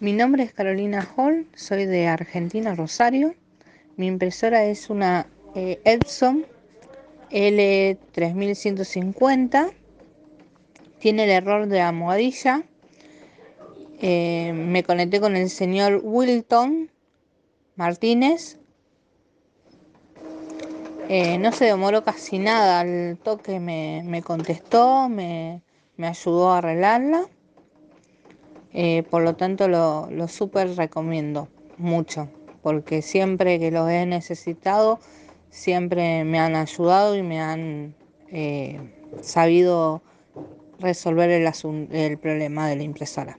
Mi nombre es Carolina Hall, soy de Argentina, Rosario. Mi impresora es una eh, Epson L3150. Tiene el error de almohadilla. Eh, me conecté con el señor Wilton Martínez. Eh, no se demoró casi nada, al toque me, me contestó, me, me ayudó a arreglarla. Eh, por lo tanto, lo, lo súper recomiendo mucho, porque siempre que los he necesitado, siempre me han ayudado y me han eh, sabido resolver el, el problema de la impresora.